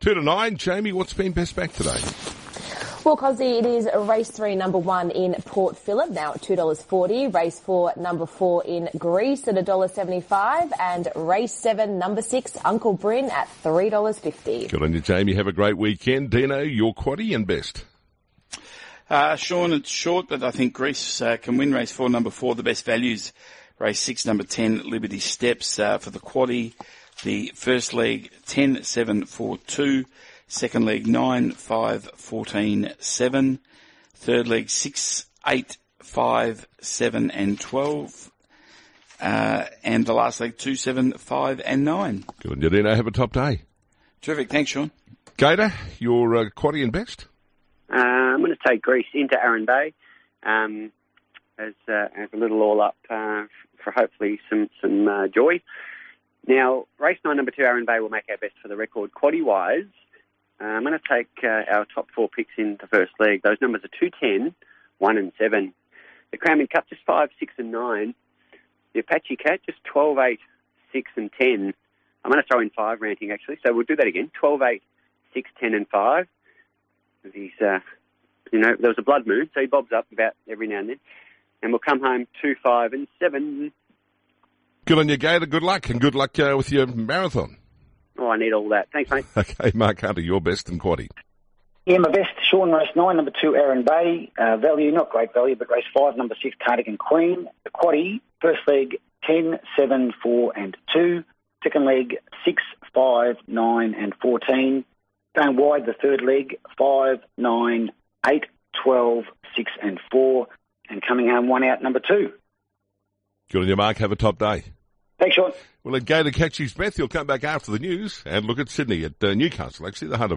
Two to nine. Jamie, what's been best back today? Well, Cosy, it is race three, number one in Port Phillip, now at $2.40. Race four, number four in Greece at $1.75. And race seven, number six, Uncle Bryn at $3.50. Good on you, Jamie. Have a great weekend. Dino, your quaddy and best. Uh, Sean, it's short, but I think Greece uh, can win race four, number four. The best values, race six, number 10, Liberty Steps uh, for the quaddy. The first leg, 10, 7, 4, 2. Second leg, 9, 5, 14, 7. Third leg, 6, 8, 5, 7 and 12. Uh, and the last leg, 2, 7, 5 and 9. Good on you, Dino. Have a top day. Terrific. Thanks, Sean. Gator, your uh, quaddy and best. Uh, I'm going to take Greece into Arran Bay um, as, uh, as a little all up uh, for hopefully some some uh, joy. Now, race nine, number two, Arran Bay will make our best for the record. Quaddy wise, uh, I'm going to take uh, our top four picks in the first leg. Those numbers are 210, 1 and 7. The Cramming Cup, just 5, 6 and 9. The Apache Cat, just 12, 8, 6 and 10. I'm going to throw in 5 ranting actually, so we'll do that again. 12, 8, 6, 10 and 5. He's, uh, you know, there was a blood moon, so he bobs up about every now and then. And we'll come home 2, 5 and 7. Good on you, Gator. Good luck, and good luck uh, with your marathon. Oh, I need all that. Thanks, mate. Okay, Mark Hunter, your best and quaddy. Yeah, my best, Sean, race nine, number two, Arran Bay. Uh, value, not great value, but race five, number six, Cardigan Queen. The quaddy, first leg, 10, 7, 4 and 2. Second leg, 6, 5, 9 and 14. Going wide, the third leg, 5, 9, 8, 12, 6 and 4. And coming home one out, number two. Good on you, Mark. Have a top day. Thanks, Sean. Well, Gator catch his breath. He'll come back after the news and look at Sydney at uh, Newcastle, actually, the Hunter